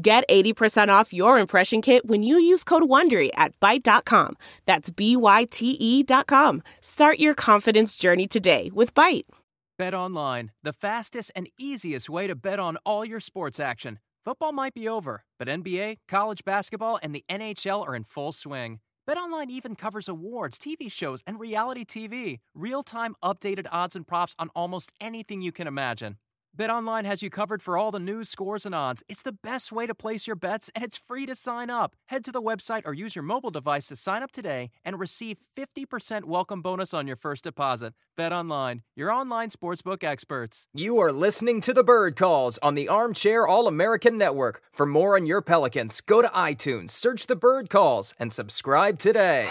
Get 80% off your impression kit when you use code WONDERY at Byte.com. That's B-Y-T-E dot com. Start your confidence journey today with Byte. Bet online, the fastest and easiest way to bet on all your sports action. Football might be over, but NBA, college basketball, and the NHL are in full swing. BetOnline even covers awards, TV shows, and reality TV. Real-time updated odds and props on almost anything you can imagine. BetOnline has you covered for all the news, scores, and odds. It's the best way to place your bets, and it's free to sign up. Head to the website or use your mobile device to sign up today and receive 50% welcome bonus on your first deposit. BetOnline, your online sportsbook experts. You are listening to the Bird Calls on the Armchair All American Network. For more on your Pelicans, go to iTunes, search the Bird Calls, and subscribe today.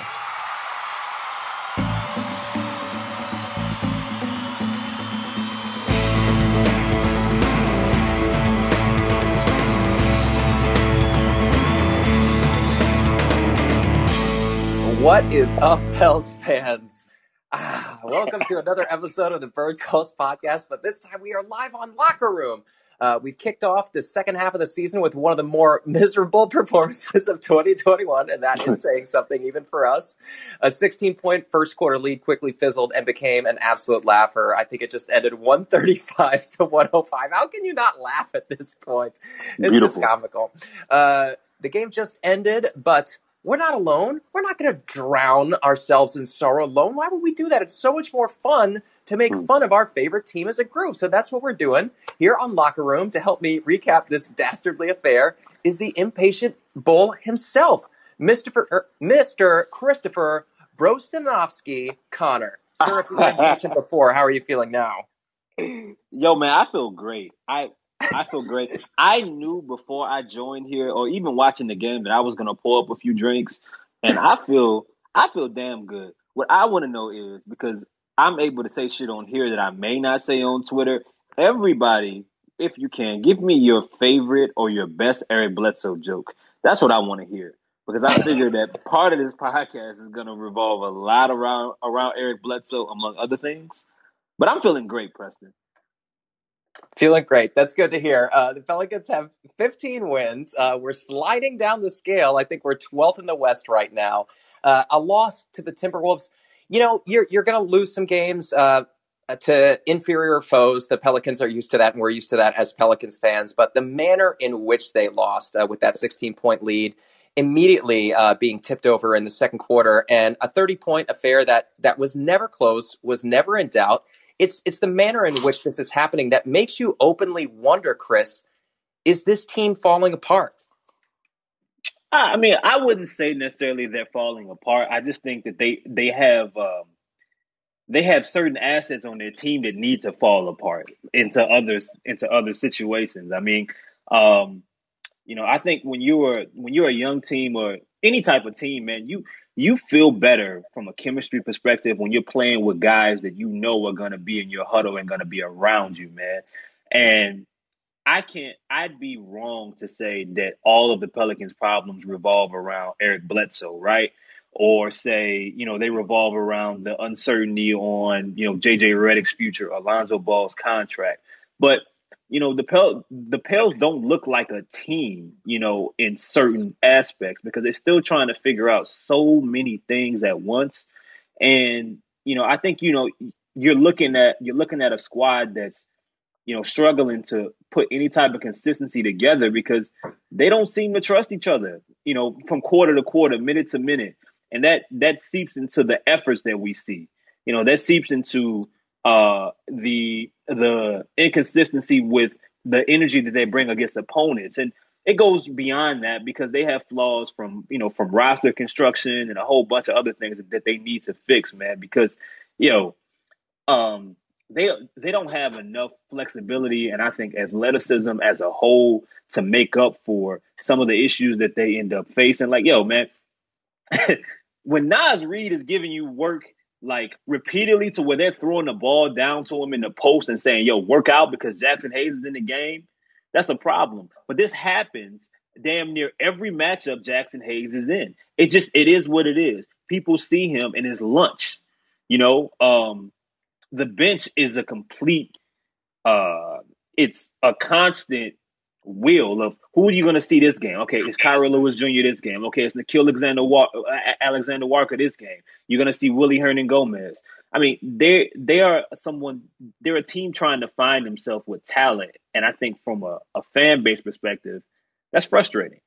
What is up, Pels fans? Ah, welcome to another episode of the Bird Calls podcast, but this time we are live on Locker Room. Uh, we've kicked off the second half of the season with one of the more miserable performances of 2021, and that is saying something even for us. A 16 point first quarter lead quickly fizzled and became an absolute laugher. I think it just ended 135 to 105. How can you not laugh at this point? It's Beautiful. just comical. Uh, the game just ended, but we're not alone. We're not going to drown ourselves in sorrow alone. Why would we do that? It's so much more fun to make Hmm. fun of our favorite team as a group. So that's what we're doing here on Locker Room to help me recap this dastardly affair is the impatient bull himself, Mr. er, Mr. Christopher Brostanovsky Connor. Sir, if you mentioned before, how are you feeling now? Yo, man, I feel great. I I feel great. I knew before I joined here, or even watching the game, that I was gonna pour up a few drinks, and I feel I feel damn good. What I want to know is because I'm able to say shit on here that I may not say on Twitter. Everybody, if you can, give me your favorite or your best Eric Bledsoe joke. That's what I want to hear because I figure that part of this podcast is gonna revolve a lot around around Eric Bledsoe, among other things. But I'm feeling great, Preston. Feeling great. That's good to hear. Uh, the Pelicans have 15 wins. Uh, we're sliding down the scale. I think we're 12th in the West right now. Uh, a loss to the Timberwolves. You know, you're you're going to lose some games uh, to inferior foes. The Pelicans are used to that, and we're used to that as Pelicans fans. But the manner in which they lost uh, with that 16 point lead, immediately uh, being tipped over in the second quarter, and a 30 point affair that that was never close, was never in doubt it's it's the manner in which this is happening that makes you openly wonder, Chris, is this team falling apart? I mean, I wouldn't say necessarily they're falling apart. I just think that they they have um, they have certain assets on their team that need to fall apart into others into other situations. I mean, um, you know, I think when you're when you're a young team or any type of team, man, you you feel better from a chemistry perspective when you're playing with guys that you know are going to be in your huddle and going to be around you, man. And I can't, I'd be wrong to say that all of the Pelicans' problems revolve around Eric Bledsoe, right? Or say, you know, they revolve around the uncertainty on, you know, JJ Redick's future, Alonzo Ball's contract. But, you know, the Pel, the Pels don't look like a team, you know, in certain aspects because they're still trying to figure out so many things at once. And, you know, I think, you know, you're looking at, you're looking at a squad that's, you know, struggling to put any type of consistency together because they don't seem to trust each other, you know, from quarter to quarter, minute to minute. And that that seeps into the efforts that we see. You know, that seeps into uh the the inconsistency with the energy that they bring against opponents. And it goes beyond that because they have flaws from, you know, from roster construction and a whole bunch of other things that they need to fix, man. Because, you know, um they they don't have enough flexibility and I think athleticism as a whole to make up for some of the issues that they end up facing. Like, yo, man, when Naz Reid is giving you work like repeatedly to where they're throwing the ball down to him in the post and saying, yo, work out because Jaxson Hayes is in the game, that's a problem. But this happens damn near every matchup Jaxson Hayes is in. It just it is what it is. People see him in his lunch. You know, um, the bench is a complete uh it's a constant wheel of who are you going to see this game? Okay, it's Kira Lewis Jr. this game. Okay, it's Nickeil Alexander Walker, Alexander Walker this game. You're going to see Willy Hernangomez. I mean, they they are someone. They're a team trying to find themselves with talent, and I think from a, a fan base perspective, that's frustrating.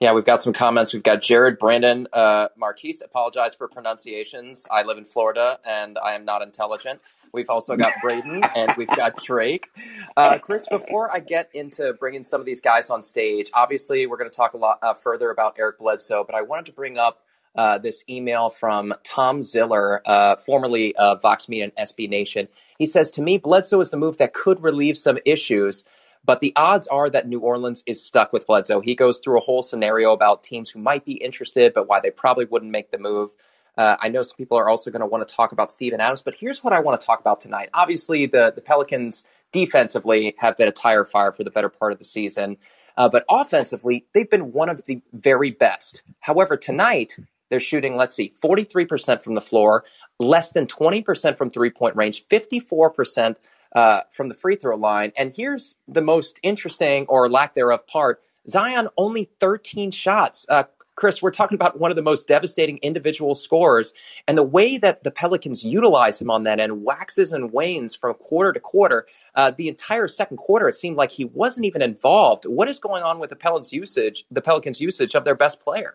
Yeah, we've got some comments. We've got Jared Brandon uh, Marquise. Apologize for pronunciations. I live in Florida and I am not intelligent. We've also got Braden and we've got Drake. Uh, Chris, before I get into bringing some of these guys on stage, obviously we're going to talk a lot uh, further about Eric Bledsoe, but I wanted to bring up uh, this email from Tom Ziller, uh, formerly of Vox Media and SB Nation. He says, To me, Bledsoe is the move that could relieve some issues. But the odds are that New Orleans is stuck with Bledsoe. He goes through a whole scenario about teams who might be interested, but why they probably wouldn't make the move. Uh, I know some people are also going to want to talk about Steven Adams, but here's what I want to talk about tonight. Obviously, the, the Pelicans defensively have been a tire fire for the better part of the season, uh, but offensively, they've been one of the very best. However, tonight, they're shooting, let's see, 43% from the floor, less than 20% from three point range, 54% uh, from the free throw line. And here's the most interesting or lack thereof part Zion only 13 shots. Uh, Chris, we're talking about one of the most devastating individual scores. And the way that the Pelicans utilize him on that end waxes and wanes from quarter to quarter. Uh, the entire second quarter, it seemed like he wasn't even involved. What is going on with the Pelicans' usage, the Pelicans' usage of their best player?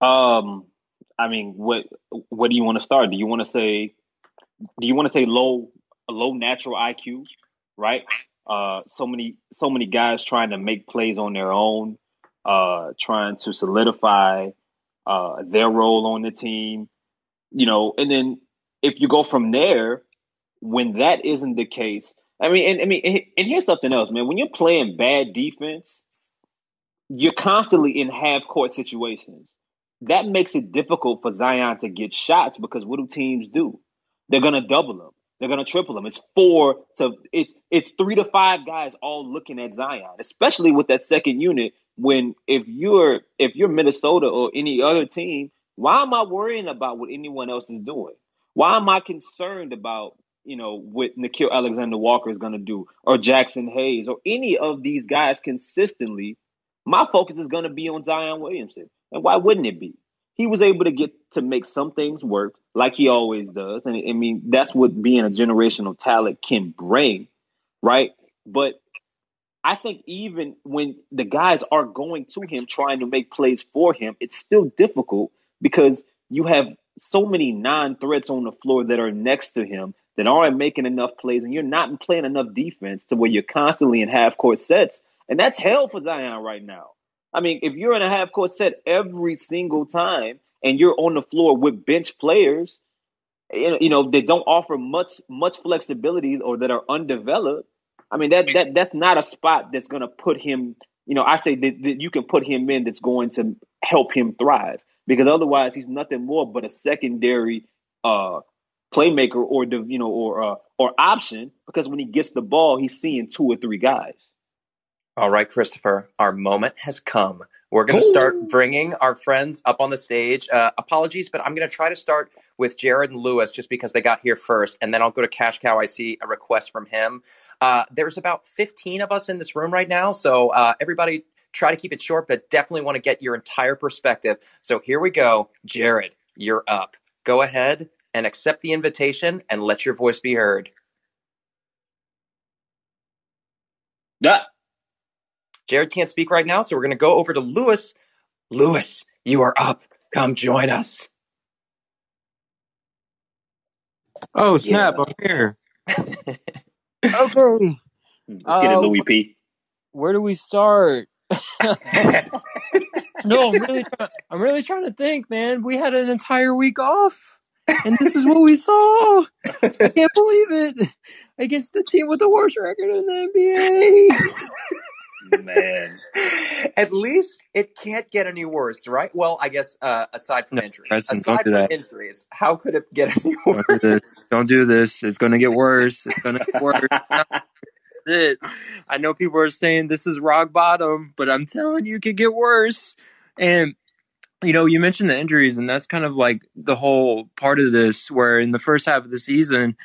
Um, I mean, what what do you want to start? Do you want to say do you want to say low low natural IQ, right? Uh, so many so many guys trying to make plays on their own, uh, trying to solidify uh, their role on the team, you know. And then if you go from there, when that isn't the case, I mean, and I mean, and here's something else, man. When you're playing bad defense, you're constantly in half court situations. That makes it difficult for Zion to get shots because what do teams do? They're gonna double them. They're gonna triple them. It's four to it's it's three to five guys all looking at Zion, especially with that second unit. When if you're if you're Minnesota or any other team, why am I worrying about what anyone else is doing? Why am I concerned about you know what Nickeil Alexander Walker is gonna do or Jaxson Hayes or any of these guys consistently? My focus is gonna be on Zion Williamson, and why wouldn't it be? he was able to get to make some things work like he always does. And I mean, that's what being a generational talent can bring, right? But I think even when the guys are going to him trying to make plays for him, it's still difficult because you have so many non threats on the floor that are next to him that aren't making enough plays, and you're not playing enough defense to where you're constantly in half court sets. And that's hell for Zion right now. I mean, if you're in a half court set every single time and you're on the floor with bench players, you know, they don't offer much much flexibility or that are undeveloped. I mean, that that that's not a spot that's going to put him. You know, I say that, that you can put him in that's going to help him thrive because otherwise he's nothing more but a secondary uh, playmaker or you know or uh, or option because when he gets the ball, he's seeing two or three guys. All right, Christopher, our moment has come. We're going to start bringing our friends up on the stage. Uh, apologies, but I'm going to try to start with Jared and Lewis just because they got here first, and then I'll go to Cash Cow. I see a request from him. Uh, there's about 15 of us in this room right now, so uh, everybody try to keep it short, but definitely want to get your entire perspective. So here we go. Jared, you're up. Go ahead and accept the invitation and let your voice be heard. Yeah. Jared can't speak right now, so we're going to go over to Lewis. Lewis, you are up. Come join us. Oh snap! Yeah. I'm here. okay. Let's get it, Louis uh, P. Where do we start? no, I'm really, try- I'm really trying to think, man. We had an entire week off. and this is what we saw. I can't believe it against the team with the worst record in the NBA. Man, at least it can't get any worse, right? Well, I guess uh, aside from No, injuries, Preston, aside don't do from that. injuries, how could it get any Don't do worse? this. Don't do this. It's going to get worse. It's going to get worse. It. I know people are saying this is rock bottom, but I'm telling you, it could get worse. And you know, you mentioned the injuries, and that's kind of like the whole part of this. Where in the first half of the season,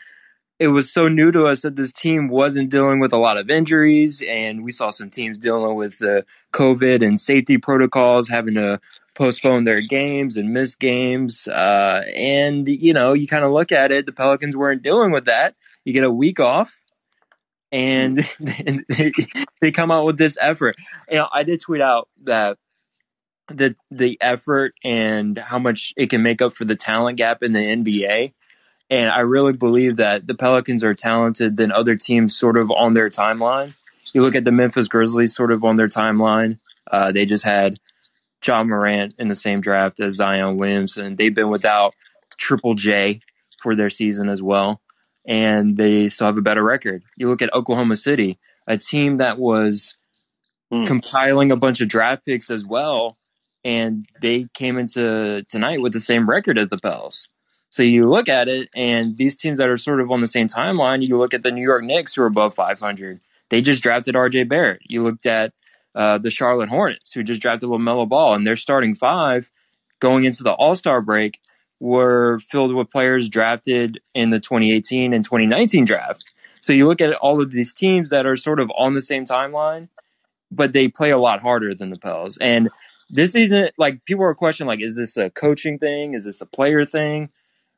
it was so new to us that this team wasn't dealing with a lot of injuries, and we saw some teams dealing with the COVID and safety protocols, having to postpone their games and miss games. Uh, and you know, you kind of look at it, the Pelicans weren't dealing with that. You get a week off, and they, they come out with this effort. You know, I did tweet out that the the effort and how much it can make up for the talent gap in the NBA. And I really believe that the Pelicans are talented than other teams sort of on their timeline. You look at the Memphis Grizzlies sort of on their timeline. Uh, they just had Ja Morant in the same draft as Zion Williamson. They've been without Triple J for their season as well. And they still have a better record. You look at Oklahoma City, a team that was Hmm. compiling a bunch of draft picks as well, and they came into tonight with the same record as the Pels. So you look at it, and these teams that are sort of on the same timeline, you look at the New York Knicks who are above 500. They just drafted RJ Barrett. You looked at uh, the Charlotte Hornets who just drafted LaMelo Ball, and their starting five going into the All Star break were filled with players drafted in the 2018 and 2019 draft. So you look at all of these teams that are sort of on the same timeline, but they play a lot harder than the Pels. And this isn't like people are questioning like, is this a coaching thing? Is this a player thing?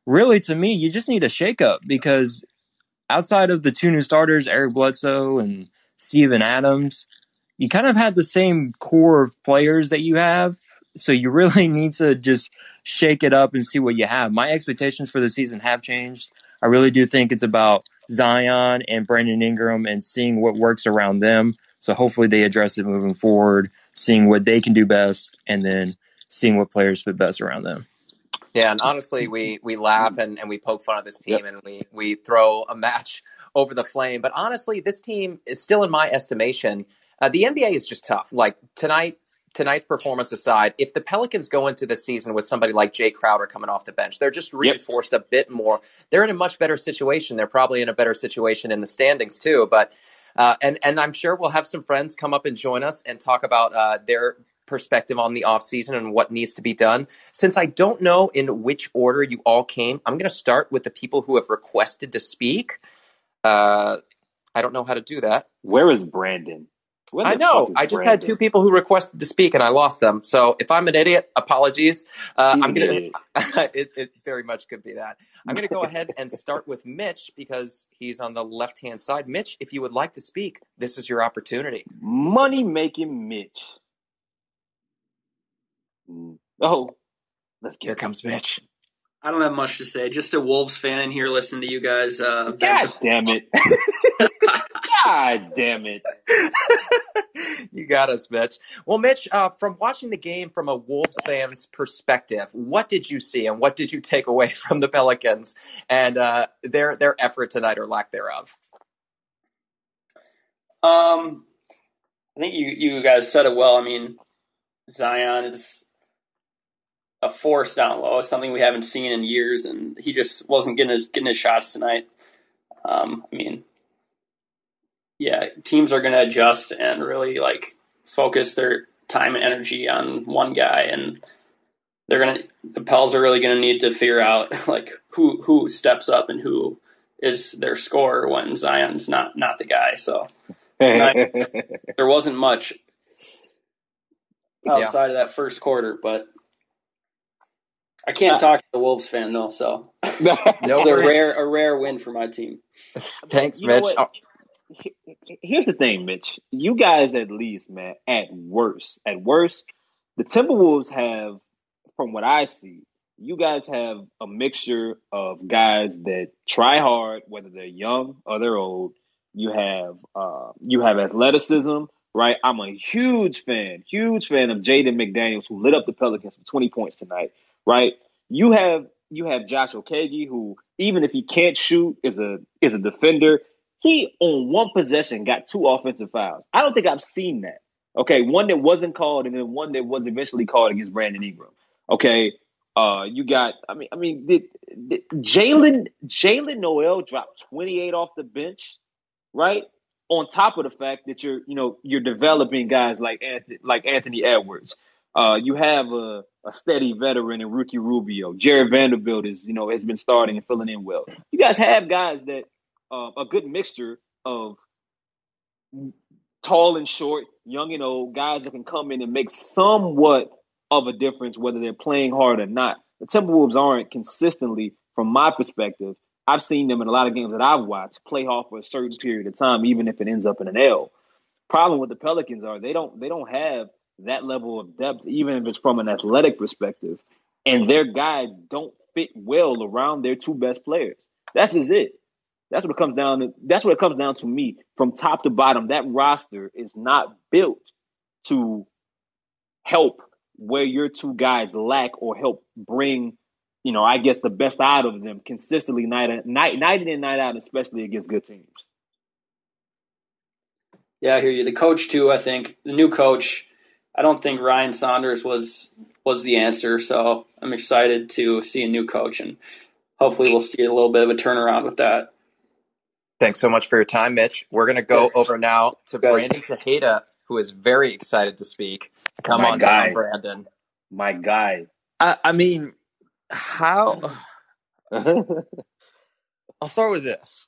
Really, to me, you just need a shakeup because outside of the two new starters, Eric Bledsoe and Steven Adams, you kind of had the same core of players that you have. So you really need to just shake it up and see what you have. My expectations for the season have changed. I really do think it's about Zion and Brandon Ingram and seeing what works around them. So hopefully they address it moving forward, seeing what they can do best, and then seeing what players fit best around them. Yeah, and honestly, we we laugh and, and we poke fun at this team and we we throw a match over the flame. But honestly, this team is still, in my estimation, uh, the NBA is just tough. Like tonight, tonight's performance aside, if the Pelicans go into the season with somebody like Jay Crowder coming off the bench, they're just reinforced a bit more. They're in a much better situation. They're probably in a better situation in the standings too. But uh, and and I'm sure we'll have some friends come up and join us and talk about uh, their perspective on the offseason and what needs to be done. Since I don't know in which order you all came, I'm going to start with the people who have requested to speak. Uh, I don't know how to do that. Where is Brandon? Where I know. I just had two people who requested to speak and I lost them. So if I'm an idiot, apologies. Uh, I'm gonna. it, it very much could be that. I'm gonna go ahead and start with Mitch because he's on the left hand side. Mitch, if you would like to speak, this is your opportunity. Money making Mitch. Mm. Oh, let's get Here it. comes Mitch. I don't have much to say. Just a Wolves fan in here listening to you guys. Uh, God damn it. God damn it. you got us, Mitch. Well, Mitch, uh, from watching the game from a Wolves fan's perspective, what did you see and what did you take away from the Pelicans and uh, their their effort tonight or lack thereof? Um, I think you you guys said it well. I mean, Zion is a force down low, something we haven't seen in years, and he just wasn't getting his, getting his shots tonight. Um, I mean, yeah, teams are going to adjust and really like focus their time and energy on one guy, and they're gonna the Pels are really going to need to figure out like who who steps up and who is their scorer when Zion's not not the guy. So there wasn't much outside of that first quarter, but I can't talk to the Wolves fan though, so No it's a rare a rare win for my team. Thanks, You Mitch. Oh, Here's the thing, Mitch. You guys, at least, man, at worst, at worst, the Timberwolves have, from what I see, you guys have a mixture of guys that try hard, whether they're young or they're old. You have, uh, you have athleticism, right? I'm a huge fan, huge fan of Jaden McDaniels, who lit up the Pelicans for 20 points tonight, right? You have you have Josh Okogie, who even if he can't shoot, is a is a defender. He on one possession got two offensive fouls. I don't think I've seen that. Okay, one that wasn't called, and then one that was eventually called against Brandon Ingram. Okay, uh, you got. I mean, I mean, Jaylen Jaylen Nowell dropped twenty eight off the bench, right? On top of the fact that you're, you know, you're developing guys like Anthony, like Anthony Edwards. Uh, you have a, a steady veteran in Ricky Rubio. Jarred Vanderbilt is, you know, has been starting and filling in well. You guys have guys that uh, a good mixture of tall and short, young and old, guys that can come in and make somewhat of a difference, whether they're playing hard or not. The Timberwolves aren't consistently, from my perspective, I've seen them in a lot of games that I've watched play hard for a certain period of time, even if it ends up in an L. Problem with the Pelicans are they don't they don't have that level of depth, even if it's from an athletic perspective, and their guys don't fit well around their two best players. That's just it. That's what it comes down to. That's what it comes down to me from top to bottom. That roster is not built to help where your two guys lack or help bring, you know, I guess the best out of them consistently night in, night night in and night out, especially against good teams. Yeah, I hear you. The coach too. I think the new coach. I don't think Ryan Saunders was was the answer. So I'm excited to see a new coach, and hopefully we'll see a little bit of a turnaround with that. Thanks so much for your time, Mitch. We're going to go over now to Brandon Tejeda, who is very excited to speak. Come My on guy. down, Brandon. My guy. I, I mean, how? I'll start with this.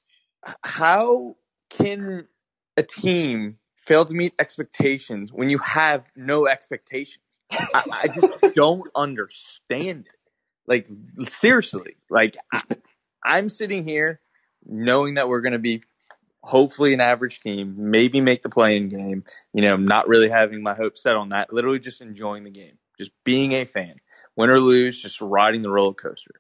How can a team fail to meet expectations when you have no expectations? I, I just don't understand it. Like seriously, like I, I'm sitting here knowing that we're going to be hopefully an average team, maybe make the playing game. You know, not really having my hopes set on that. Literally just enjoying the game, just being a fan, win or lose, just riding the roller coaster.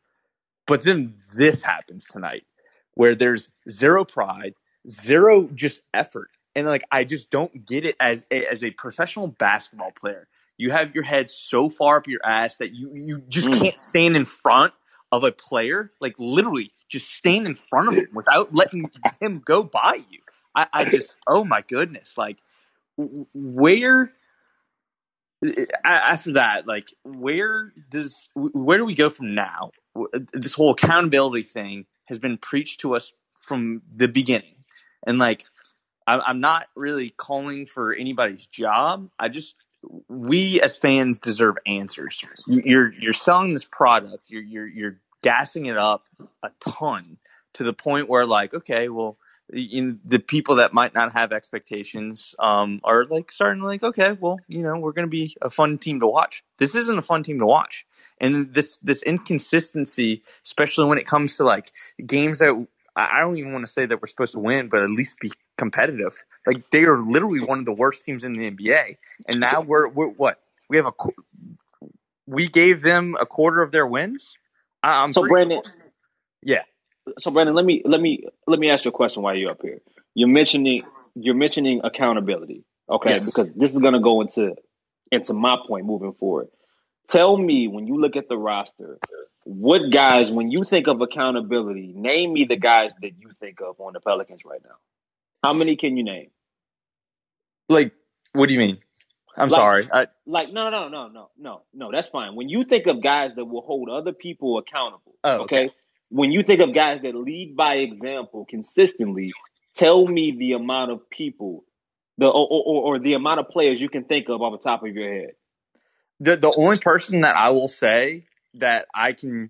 But then this happens tonight, where there's zero pride, zero just effort, and like I just don't get it as a, as a professional basketball player. You have your head so far up your ass that you you just Mm. can't stand in front of a player, like literally just stand in front of him without letting him go by you. I, I just, oh my goodness, like where after that, like where does where do we go from now? This whole accountability thing has been preached to us from the beginning, and like I'm not really calling for anybody's job. I just we as fans deserve answers. You- You're you're selling this product. You're you're you're gassing it up a ton to the point where like okay, well, the people that might not have expectations um, are like starting to like okay, well, you know, we're going to be a fun team to watch. This isn't a fun team to watch, and this this inconsistency, especially when it comes to like games that I don't even want to say that we're supposed to win, but at least be competitive. Like they are literally one of the worst teams in the NBA, and now we're we're what we have a we gave them a quarter of their wins. I'm so Brandon, yeah. so Brandon, let me let me let me ask you a question while you're up here. You're mentioning you're mentioning accountability, okay? Yes. Because this is going to go into into my point moving forward. Tell me when you look at the roster, what guys, when you think of accountability, name me the guys that you think of on the Pelicans right now. How many can you name? Like, what do you mean? I'm Like- sorry. I, Like, no, no, no, no, no, no. That's fine. When you think of guys that will hold other people accountable, Oh, okay. okay. When you think of guys that lead by example consistently, tell me the amount of people, the or, or, or the amount of players you can think of off the top of your head. the the only person that I will say that I can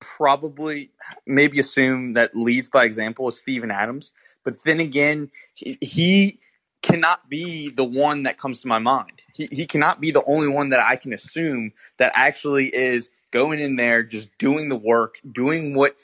probably maybe assume that leads by example is Steven Adams. But then again, he, he cannot be the one that comes to my mind. He, he cannot be the only one that I can assume that actually is going in there, just doing the work, doing what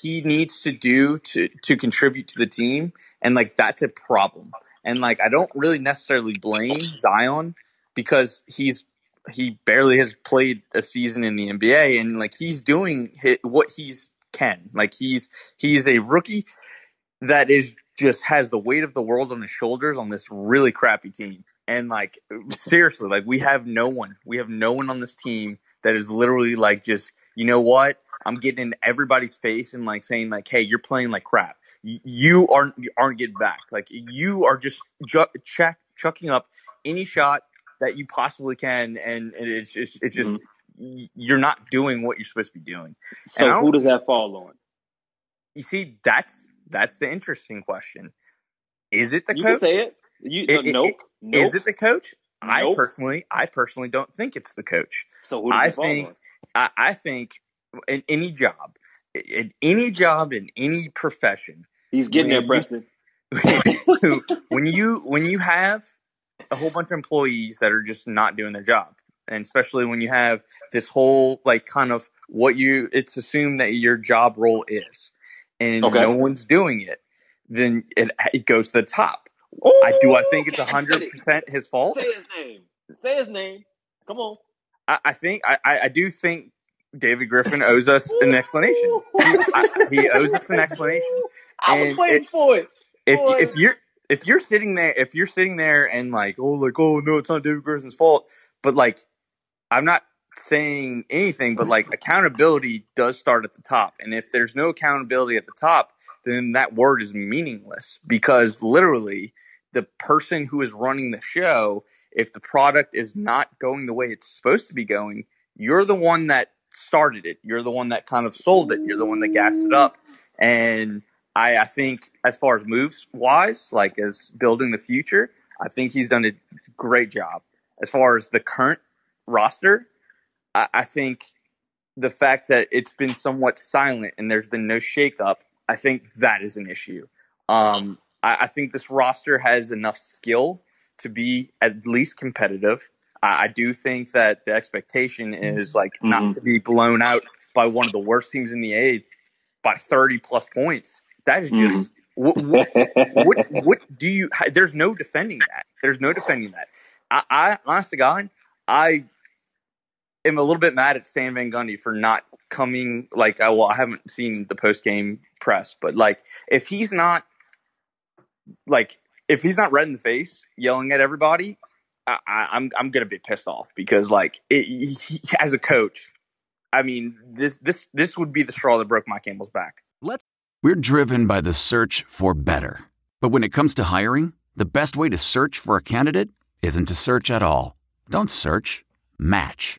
he needs to do to, to contribute to the team. And like, that's a problem. And like, I don't really necessarily blame Zion because he's he barely has played a season in the NBA, and like he's doing hi what he's can. Like he's he's a rookie that is just has the weight of the world on his shoulders on this really crappy team. And like seriously, like we have no one, we have no one on this team that is literally like just you know what I'm getting in everybody's face and like saying like, "Hey, you're playing like crap. You aren't you aren't getting back. Like you are just ju- check chucking up any shot that you possibly can, and, and it's just it's just mm-hmm. you're not doing what you're supposed to be doing. So who does that fall on? You see, that's that's the interesting question. Is it the you coach? say it. You it, nope, it, nope. Is it the coach? Nope. I personally, I personally don't think it's the coach. So who I think, I, I, think in any job, in any job in any profession, he's getting there, Preston. when you when you have a whole bunch of employees that are just not doing their job, and especially when you have this whole like kind of what you it's assumed that your job role is, and okay. no one's doing it, then it it goes to the top. Ooh, I do. I think it's hundred percent his fault. Say his name. Say his name. Come on. I, I think I, I do think David Griffin owes us an explanation. He, I, he owes us an explanation. I was waiting it, for it. If Boy. if you're if you're sitting there if you're sitting there and like oh like oh no it's not David Griffin's fault, but like I'm not saying anything, but like accountability does start at the top, and if there's no accountability at the top, then that word is meaningless because literally the person who is running the show, if the product is not going the way it's supposed to be going, you're the one that started it. You're the one that kind of sold it. You're the one that gassed it up. And I, I think as far as moves wise, like as building the future, I think he's done a great job. As far as the current roster, I, I think the fact that it's been somewhat silent and there's been no shakeup I think that is an issue. Um, I, I, think this roster has enough skill to be at least competitive. I, I do think that the expectation is like mm-hmm. not to be blown out by one of the worst teams in the A by 30 plus points. That is just mm-hmm. what, what, what, what, do you? There's no defending that. There's no defending that. I, I honest to God, I am a little bit mad at Stan Van Gundy for not coming. Like, I, well, I haven't seen the post game press, but like, if he's not like if he's not red in the face yelling at everybody, I, am I'm, I'm gonna be pissed off because like it, he, as a coach, I mean this this this would be the straw that broke my camel's back. Let's. We're driven by the search for better, but when it comes to hiring, the best way to search for a candidate isn't to search at all. Don't search. Match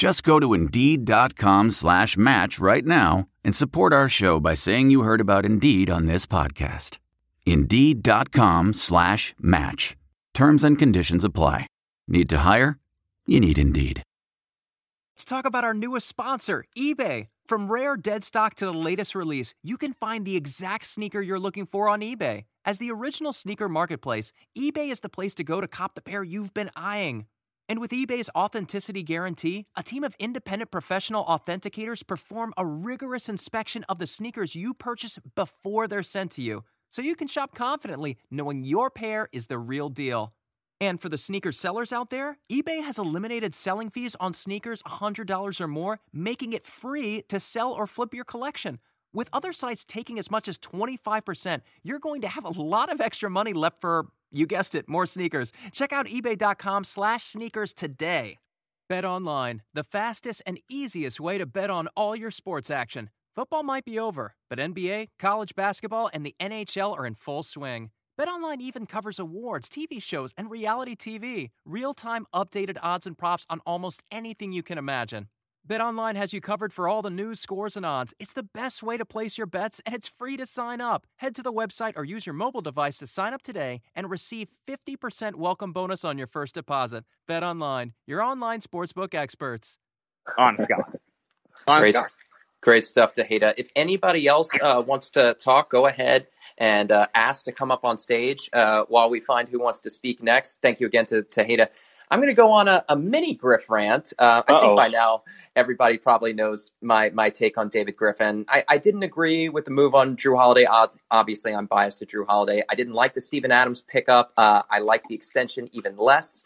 Just go to Indeed.com slash match right now and support our show by saying you heard about Indeed on this podcast. Indeed.com slash match. Terms and conditions apply. Need to hire? You need Indeed. Let's talk about our newest sponsor, eBay. From rare dead stock to the latest release, you can find the exact sneaker you're looking for on eBay. As the original sneaker marketplace, eBay is the place to go to cop the pair you've been eyeing. And with eBay's authenticity guarantee, a team of independent professional authenticators perform a rigorous inspection of the sneakers you purchase before they're sent to you so you can shop confidently knowing your pair is the real deal. And for the sneaker sellers out there, eBay has eliminated selling fees on sneakers $100 or more, making it free to sell or flip your collection. With other sites taking as much as 25%, you're going to have a lot of extra money left for, you guessed it, more sneakers. Check out ebay.com slash sneakers today. Bet online, the fastest and easiest way to bet on all your sports action. Football might be over, but NBA, college basketball, and the NHL are in full swing. BetOnline even covers awards, TV shows, and reality TV. Real-time updated odds and props on almost anything you can imagine. BetOnline has you covered for all the news, scores, and odds. It's the best way to place your bets, and it's free to sign up. Head to the website or use your mobile device to sign up today and receive 50% welcome bonus on your first deposit. BetOnline, your online sportsbook experts. Honest God. Honest God. Great stuff, Tejada. If anybody else uh, wants to talk, go ahead and uh, ask to come up on stage uh, while we find who wants to speak next. Thank you again to Tejada. I'm going to go on a, a, mini Griff rant. Uh, I think by now everybody probably knows my my take on David Griffin. I, I didn't agree with the move on Jrue Holiday. Obviously, I'm biased to Jrue Holiday. I didn't like the Steven Adams pickup. Uh, I like the extension even less.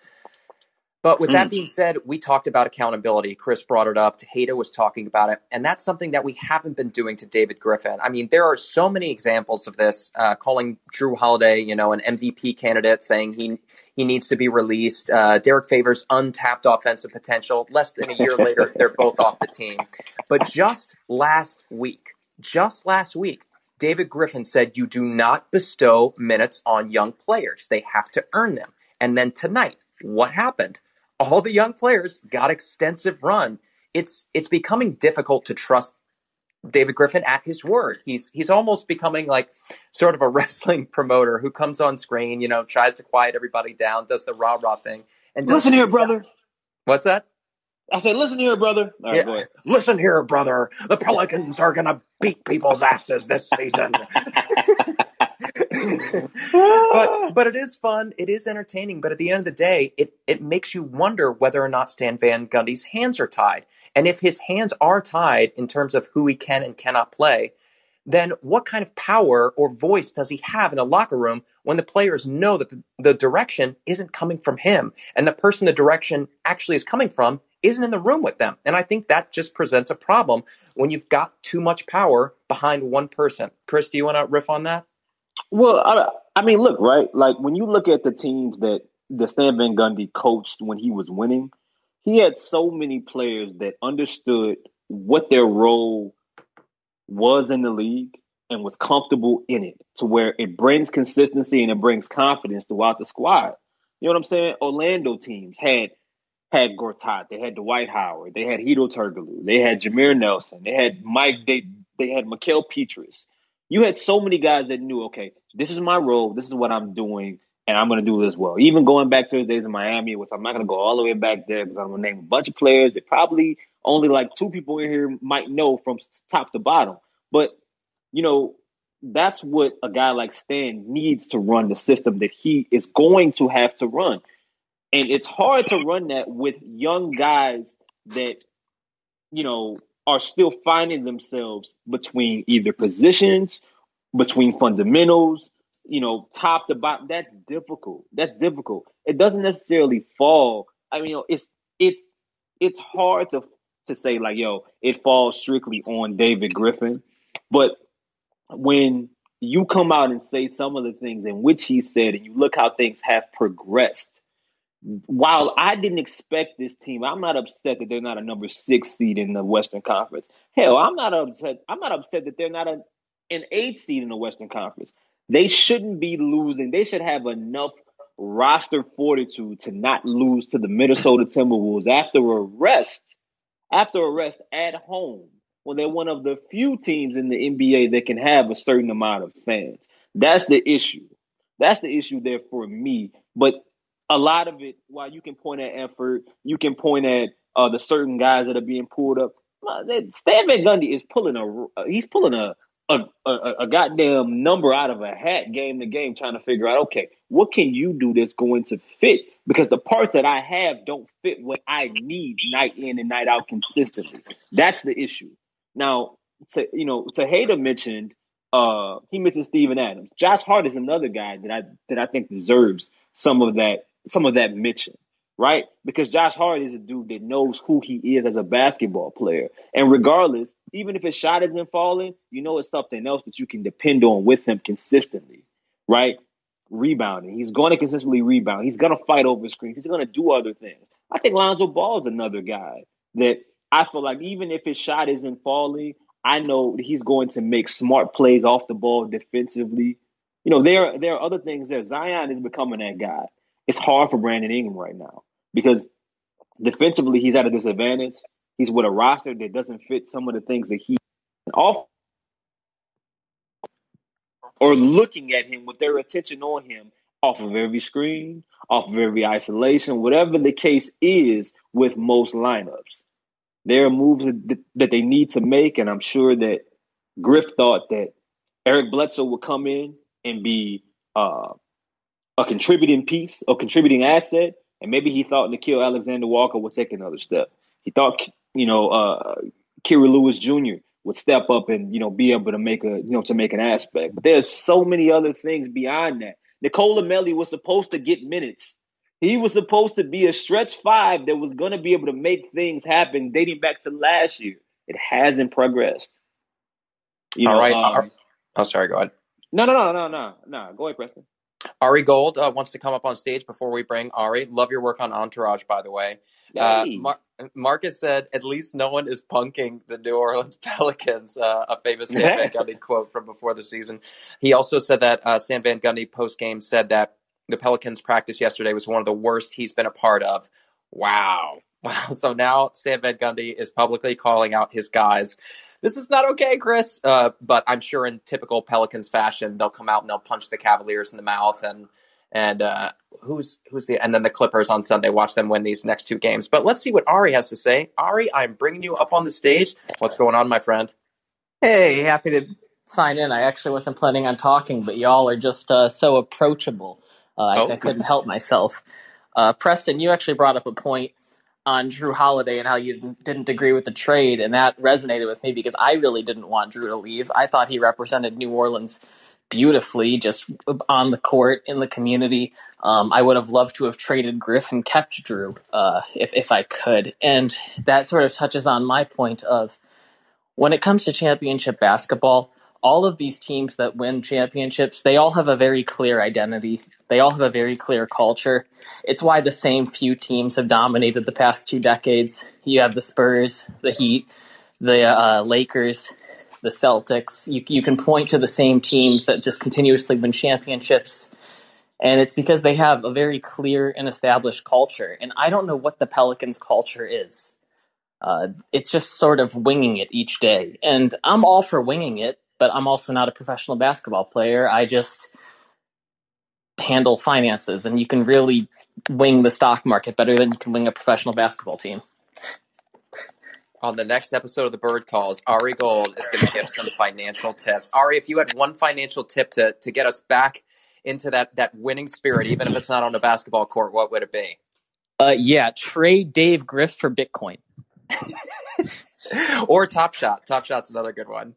But with that being said, we talked about accountability. Chris brought it up. Tejada was talking about it. And that's something that we haven't been doing to David Griffin. I mean, there are so many examples of this, uh, calling Jrue Holiday, you know, an MVP candidate, saying he he needs to be released. Uh, Derrick Favors' untapped offensive potential. Less than a year later, they're both off the team. But just last week, just last week, David Griffin said you do not bestow minutes on young players. They have to earn them. And then tonight, what happened? All the young players got extensive run. It's it's becoming difficult to trust David Griffin at his word. He's he's almost becoming like sort of a wrestling promoter who comes on screen, you know, tries to quiet everybody down, does the rah rah thing. And listen here, brother. What's that? I said, listen here, brother. All right, Yeah. go ahead. Listen here, brother. The Pelicans are gonna beat people's asses this season. but but it is fun. It is entertaining. But at the end of the day, it it makes you wonder whether or not Stan Van Gundy's hands are tied. And if his hands are tied in terms of who he can and cannot play, then what kind of power or voice does he have in a locker room when the players know that the, the direction isn't coming from him and the person the direction actually is coming from isn't in the room with them? And I think that just presents a problem when you've got too much power behind one person. Chris, do you want to riff on that? Well, I, I mean, look, right? Like when you look at the teams that the Stan Van Gundy coached when he was winning, he had so many players that understood what their role was in the league and was comfortable in it to where it brings consistency and it brings confidence throughout the squad. You know what I'm saying? Orlando teams had had Gortat, they had Dwight Howard, they had Hedo Turkoglu, they had Jameer Nelson, they had Mike, they they had Mickael Pietrus. You had so many guys that knew, okay, this is my role, this is what I'm doing, and I'm going to do this well. Even going back to his days in Miami, which I'm not going to go all the way back there because I'm going to name a bunch of players that probably only like two people in here might know from top to bottom. But you know, that's what a guy like Stan needs to run the system that he is going to have to run. And it's hard to run that with young guys that, you know, are still finding themselves between either positions, between fundamentals, you know, top to bottom. That's difficult. That's difficult. It doesn't necessarily fall. I mean, you know, it's it's it's hard to to say like, yo, it falls strictly on David Griffin. But when you come out and say some of the things in which he said, and you look how things have progressed, while I didn't expect this team, I'm not upset that they're not a number six seed in the Western Conference. Hell, I'm not upset. I'm not upset that they're not a, an eight seed in the Western Conference. They shouldn't be losing. They should have enough roster fortitude to not lose to the Minnesota Timberwolves after a rest, after a rest at home, when they're one of the few teams in the NBA that can have a certain amount of fans. That's the issue. That's the issue there for me. But a lot of it, while you can point at effort, you can point at uh, the certain guys that are being pulled up. Stan Van Gundy is pulling a uh, he's pulling a a, a a goddamn number out of a hat game to game, trying to figure out okay, what can you do that's going to fit? Because the parts that I have don't fit what I need night in and night out consistently. That's the issue. Now, to you know, Tejada mentioned uh he mentioned Steven Adams. Josh Hart is another guy that I that I think deserves some of that some of that mention, right? Because Josh Hart is a dude that knows who he is as a basketball player. And regardless, even if his shot isn't falling, you know it's something else that you can depend on with him consistently, right? Rebounding. He's going to consistently rebound. He's going to fight over screens. He's going to do other things. I think Lonzo Ball is another guy that I feel like even if his shot isn't falling, I know that he's going to make smart plays off the ball defensively. You know, there there are other things there. Zion is becoming that guy. It's hard for Brandon Ingram right now because defensively he's at a disadvantage. He's with a roster that doesn't fit some of the things that he off or looking at him with their attention on him off of every screen, off of every isolation, whatever the case is with most lineups. There are moves that, they need to make, and I'm sure that Griff thought that Eric Bledsoe would come in and be uh, a contributing piece, a contributing asset, And maybe he thought Nickeil Alexander Walker would take another step. He thought, you know, uh, Kira Lewis Jr. would step up and, you know, be able to make a, you know, to make an aspect. But there's so many other things beyond that. Nicolo Melli was supposed to get minutes. He was supposed to be a stretch five that was going to be able to make things happen dating back to last year. It hasn't progressed. You All know, right. Um, oh, sorry. Go ahead. No, no, no, no, no, no. Go ahead, Preston. Ari Gold uh, wants to come up on stage before we bring Ari. Love your work on Entourage, by the way. Uh, Mar- Marcus said, "At least no one is punking the New Orleans Pelicans." Uh, a famous Stan Van Gundy quote from before the season. He also said that uh, Stan Van Gundy post game said that the Pelicans practice yesterday was one of the worst he's been a part of. Wow, wow. So now Stan Van Gundy is publicly calling out his guys this is not okay, Chris. Uh, but I'm sure in typical Pelicans fashion, they'll come out and they'll punch the Cavaliers in the mouth and and uh, who's who's the and then the Clippers on Sunday. Watch them win these next two games. But let's see what Ari has to say. Ari, I'm bringing you up on the stage. What's going on, my friend? Hey, happy to sign in. I actually wasn't planning on talking, but y'all are just uh, so approachable. Uh, oh. I, I, couldn't help myself. Uh, Preston, you actually brought up a point on Jrue Holiday and how you didn't agree with the trade, and that resonated with me because I really didn't want Jrue to leave. I thought he represented New Orleans beautifully, just on the court in the community. Um, I would have loved to have traded Griff and kept Jrue uh, if if I could, and that sort of touches on my point of when it comes to championship basketball all of these teams that win championships, they all have a very clear identity. They all have a very clear culture. It's why the same few teams have dominated the past two decades. You have the Spurs, the Heat, the uh, Lakers, the Celtics. You, you can point to the same teams that just continuously win championships. And it's because they have a very clear and established culture. And I don't know what the Pelicans' culture is. Uh, it's just sort of winging it each day. And I'm all for winging it but I'm also not a professional basketball player. I just handle finances, and you can really wing the stock market better than you can wing a professional basketball team. On the next episode of the Bird Calls, Ari Gold is going to give some financial tips. Ari, if you had one financial tip to to get us back into that that winning spirit, even if it's not on the basketball court, what would it be? Uh, yeah, trade Dave Griff for Bitcoin. or Top Shot. Top Shot's another good one.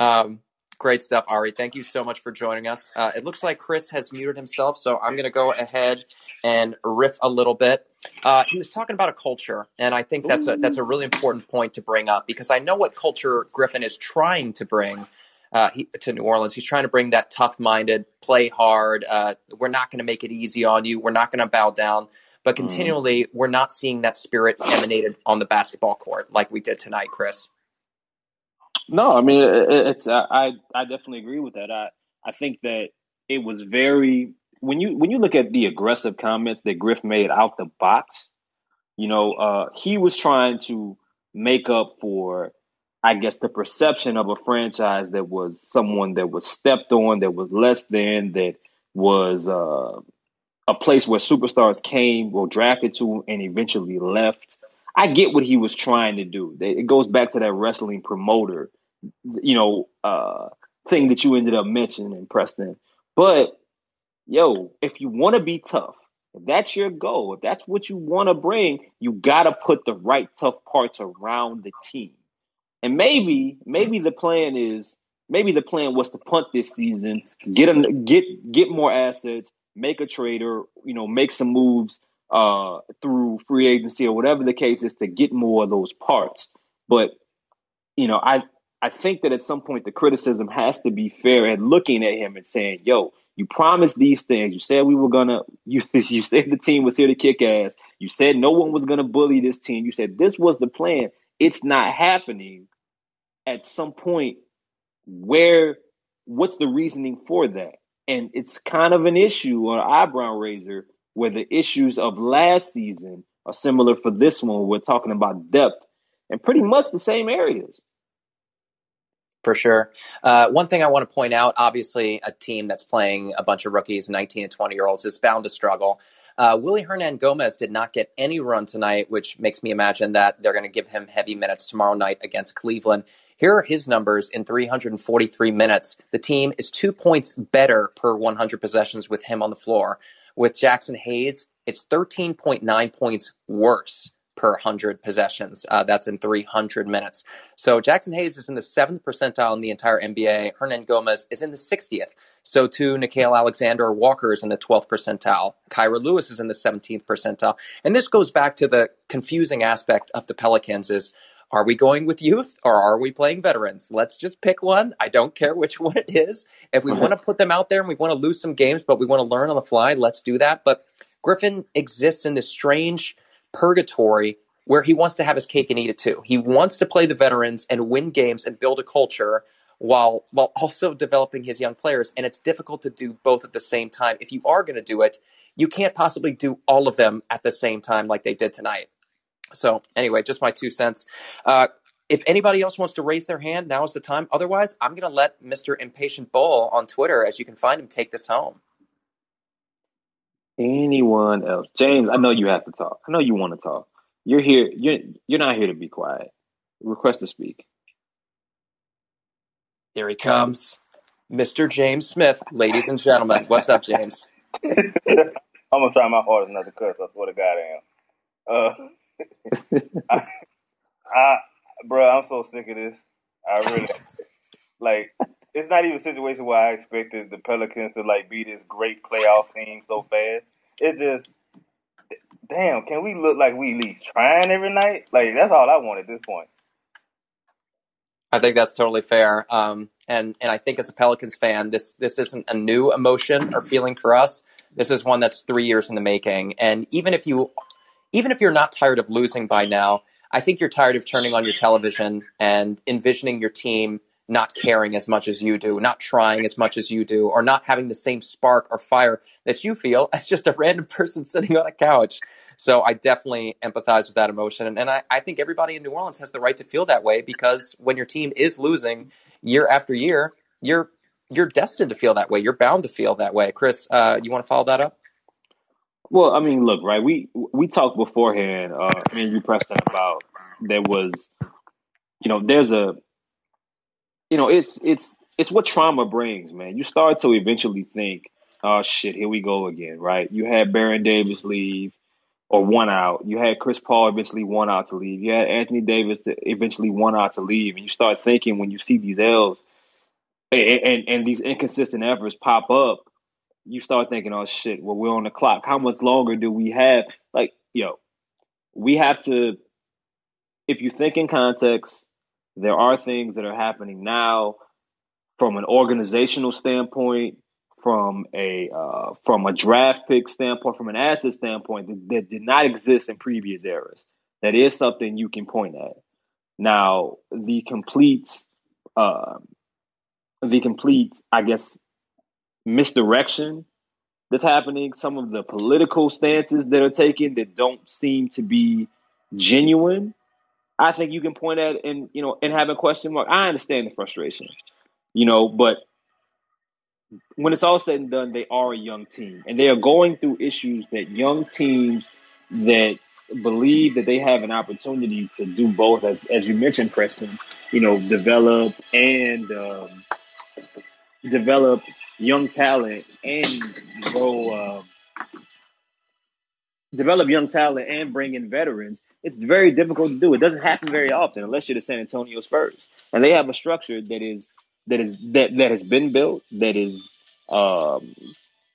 Um, great stuff, Ari. Thank you so much for joining us. Uh, it looks like Chris has muted himself, so I'm going to go ahead and riff a little bit. Uh, he was talking about a culture, and I think that's a, that's a really important point to bring up because I know what culture Griffin is trying to bring. Uh, he, to New Orleans. He's trying to bring that tough minded, play hard. Uh, we're not going to make it easy on you. We're not going to bow down. But mm-hmm. continually, we're not seeing that spirit emanated on the basketball court like we did tonight, Chris. No, I mean it's I I definitely agree with that. I I think that it was very when you when you look at the aggressive comments that Griff made out the box, you know, uh, he was trying to make up for, I guess, the perception of a franchise that was someone that was stepped on, that was less than, that was uh, a place where superstars came, were drafted to, and eventually left. I get what he was trying to do. It goes back to that wrestling promoter, you know, uh, thing that you ended up mentioning, Preston. But yo, if you want to be tough, if that's your goal, if that's what you want to bring, you got to put the right tough parts around the team. And maybe, maybe the plan is, maybe the plan was to punt this season, get them, get get more assets, make a trader, you know, make some moves uh, through free agency or whatever the case is to get more of those parts. But you know, I I think that at some point the criticism has to be fair and looking at him and saying, "Yo, you promised these things. You said we were gonna. You you said the team was here to kick ass. You said no one was gonna bully this team. You said this was the plan. It's not happening. At some point, where what's the reasoning for that? And it's kind of an issue or eyebrow raiser where the issues of last season are similar for this one. We're talking about depth and pretty much the same areas. For sure. Uh, one thing I want to point out obviously, a team that's playing a bunch of rookies, 19 and 20 year olds, is bound to struggle. Uh, Willy Hernangomez did not get any run tonight, which makes me imagine that they're going to give him heavy minutes tomorrow night against Cleveland. Here are his numbers in 343 minutes. The team is two points better per 100 possessions with him on the floor. With Jaxson Hayes, it's 13.9 points worse per 100 possessions. Uh, that's in 300 minutes. So Jaxson Hayes is in the seventh percentile in the entire NBA. Hernangomez is in the 60th. So too, Nickeil Alexander Walker is in the 12th percentile. Kira Lewis is in the 17th percentile. And this goes back to the confusing aspect of the Pelicans is are we going with youth or are we playing veterans? Let's just pick one. I don't care which one it is. If we want to put them out there and we want to lose some games, but we want to learn on the fly, let's do that. But Griffin exists in this strange purgatory where he wants to have his cake and eat it too. He wants to play the veterans and win games and build a culture while while also developing his young players. And it's difficult to do both at the same time. If you are going to do it, you can't possibly do all of them at the same time like they did tonight. So anyway, just my two cents. Uh, if anybody else wants to raise their hand, now is the time. Otherwise, I'm going to let Mr. Impatient Bull on Twitter, as you can find him, take this home. Anyone else? James, I know you have to talk. I know you want to talk. You're here. You're you're not here to be quiet. Request to speak. Here he comes, Mr. James Smith, ladies and gentlemen. What's up, James? I'm gonna try my hardest not to cuss. I swear to God, I am. Uh, I, I, bro, I'm so sick of this. I really like. It's not even a situation where I expected the Pelicans to like be this great playoff team so fast. It just damn, can we look like we at least trying every night? Like that's all I want at this point. I think that's totally fair. Um, and and I think as a Pelicans fan, this this isn't a new emotion or feeling for us. This is one that's three years in the making. And even if you even if you're not tired of losing by now, I think you're tired of turning on your television and envisioning your team not caring as much as you do, not trying as much as you do, or not having the same spark or fire that you feel as just a random person sitting on a couch. So I definitely empathize with that emotion. And, and I, I think everybody in New Orleans has the right to feel that way because when your team is losing year after year, you're you're destined to feel that way. You're bound to feel that way. Chris, uh, you want to follow that up? Well, I mean, look, right? We we talked beforehand. Uh, I mean, you Preston about there was, you know, there's a you know, it's it's it's what trauma brings, man. You start to eventually think, oh shit, here we go again, right? You had Baron Davis leave or one out. You had Chris Paul eventually one out to leave. You had Anthony Davis eventually one out to leave. And you start thinking when you see these L's and, and, and these inconsistent efforts pop up, you start thinking, oh shit, well, we're on the clock. How much longer do we have? Like, yo, we have to, if you think in context, there are things that are happening now from an organizational standpoint, from a uh, from a draft pick standpoint, from an asset standpoint that, that, did not exist in previous eras. That is something you can point at. Now, the complete, uh, the complete, I guess, misdirection that's happening. Some of the political stances that are taken that don't seem to be genuine I think you can point at and you know and have a question mark. I understand the frustration, you know, but when it's all said and done, they are a young team and they are going through issues that young teams that believe that they have an opportunity to do both, as as you mentioned, Preston, you know, develop and um, develop young talent and grow, uh, develop young talent and bring in veterans it's very difficult to do. It doesn't happen very often unless you're the San Antonio Spurs, and they have a structure that is that is that that has been built, that is um,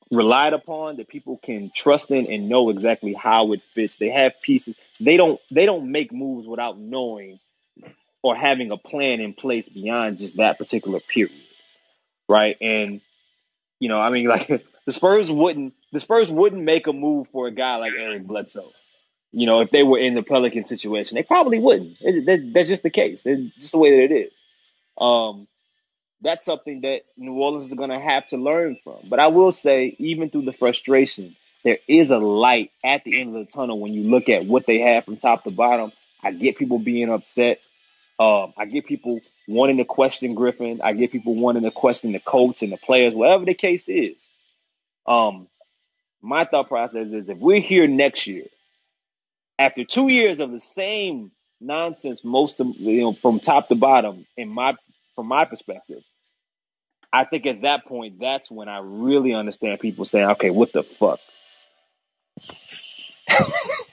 relied upon, that people can trust in and know exactly how it fits. They have pieces. They don't they don't make moves without knowing or having a plan in place beyond just that particular period, right? And you know, I mean, like the Spurs wouldn't the Spurs wouldn't make a move for a guy like Eric Bledsoe you know, if they were in the Pelican situation, they probably wouldn't. It, that's just the case. Just the way that it is. Um, that's something that New Orleans is going to have to learn from. But I will say, even through the frustration, there is a light at the end of the tunnel when you look at what they have from top to bottom. I get people being upset. Um, I get people wanting to question Griffin. I get people wanting to question the coach and the players, whatever the case is. Um, my thought process is if we're here next year after two years of the same nonsense, most of you know from top to bottom, in my from my perspective, I think at that point that's when I really understand people saying, "Okay, what the fuck."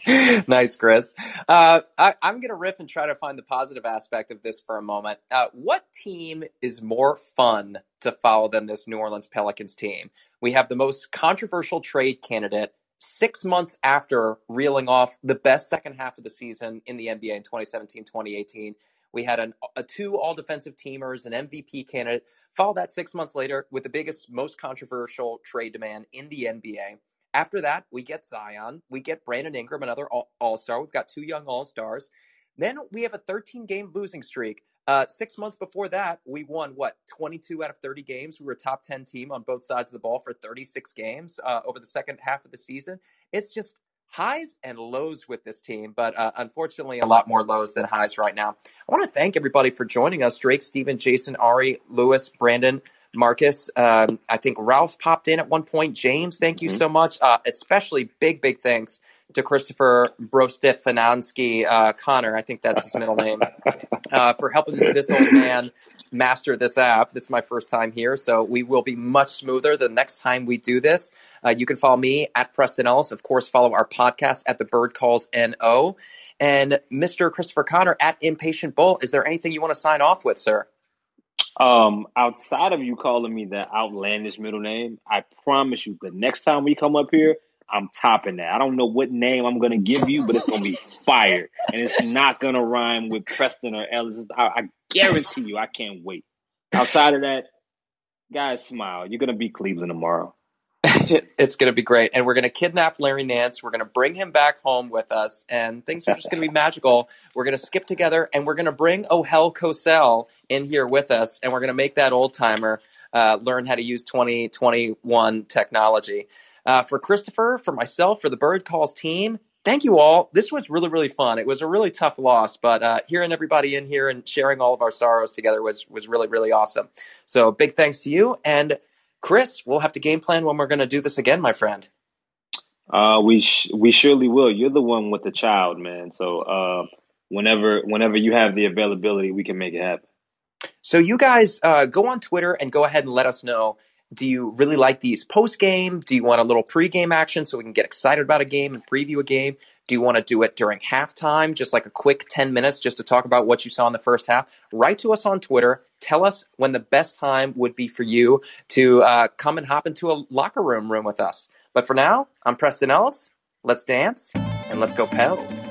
nice, Chris. Uh, I, am going to riff and try to find the positive aspect of this for a moment. Uh, what team is more fun to follow than this New Orleans Pelicans team? We have the most controversial trade candidate six months after reeling off the best second half of the season in the NBA in 2017 2018. We had an, a two all defensive teamers, an MVP candidate. Follow that six months later with the biggest, most controversial trade demand in the NBA. After that, we get Zion, we get Brandon Ingram, another all star. We've got two young all stars. Then we have a 13 game losing streak. Uh, six months before that, we won what 22 out of 30 games. We were a top 10 team on both sides of the ball for 36 games uh, over the second half of the season. It's just highs and lows with this team, but uh, unfortunately, a lot more lows than highs right now. I want to thank everybody for joining us Drake, Steven, Jason, Ari, Lewis, Brandon. Marcus. Um, I think Ralph popped in at one point. James, thank you mm-hmm. so much. Uh, especially big, big thanks to Christopher Brostefanansky uh, Connor. I think that's his middle name uh, for helping this old man master this app. This is my first time here, so we will be much smoother the next time we do this. Uh, you can follow me at Preston Ellis. Of course, follow our podcast at the Bird Calls NO. And Mr. Christopher Connor at Impatient Bull. Is there anything you want to sign off with, sir? Um, outside of you calling me that outlandish middle name, I promise you, the next time we come up here, I'm topping that. I don't know what name I'm gonna give you, but it's gonna be fire, and it's not gonna rhyme with Preston or Ellis. I, I guarantee you, I can't wait. Outside of that, guys, smile. You're gonna beat Cleveland tomorrow. it's going to be great. And we're going to kidnap Larry Nance. We're going to bring him back home with us, and things are just going to be magical. We're going to skip together, and we're going to bring Ohel Cosell in here with us, and we're going to make that old timer uh, learn how to use 2021 technology. Uh, for Christopher, for myself, for the Bird Calls team, thank you all. This was really, really fun. It was a really tough loss, but uh, hearing everybody in here and sharing all of our sorrows together was was really, really awesome. So big thanks to you and. Chris, we'll have to game plan when we're going to do this again, my friend. Uh, we sh- we surely will. You're the one with the child, man. So uh, whenever whenever you have the availability, we can make it happen. So you guys uh, go on Twitter and go ahead and let us know. Do you really like these post game? Do you want a little pre game action so we can get excited about a game and preview a game? Do you want to do it during halftime, just like a quick 10 minutes just to talk about what you saw in the first half? Write to us on Twitter. Tell us when the best time would be for you to uh, come and hop into a locker room room with us. But for now, I'm Preston Ellis. Let's dance and let's go Pels.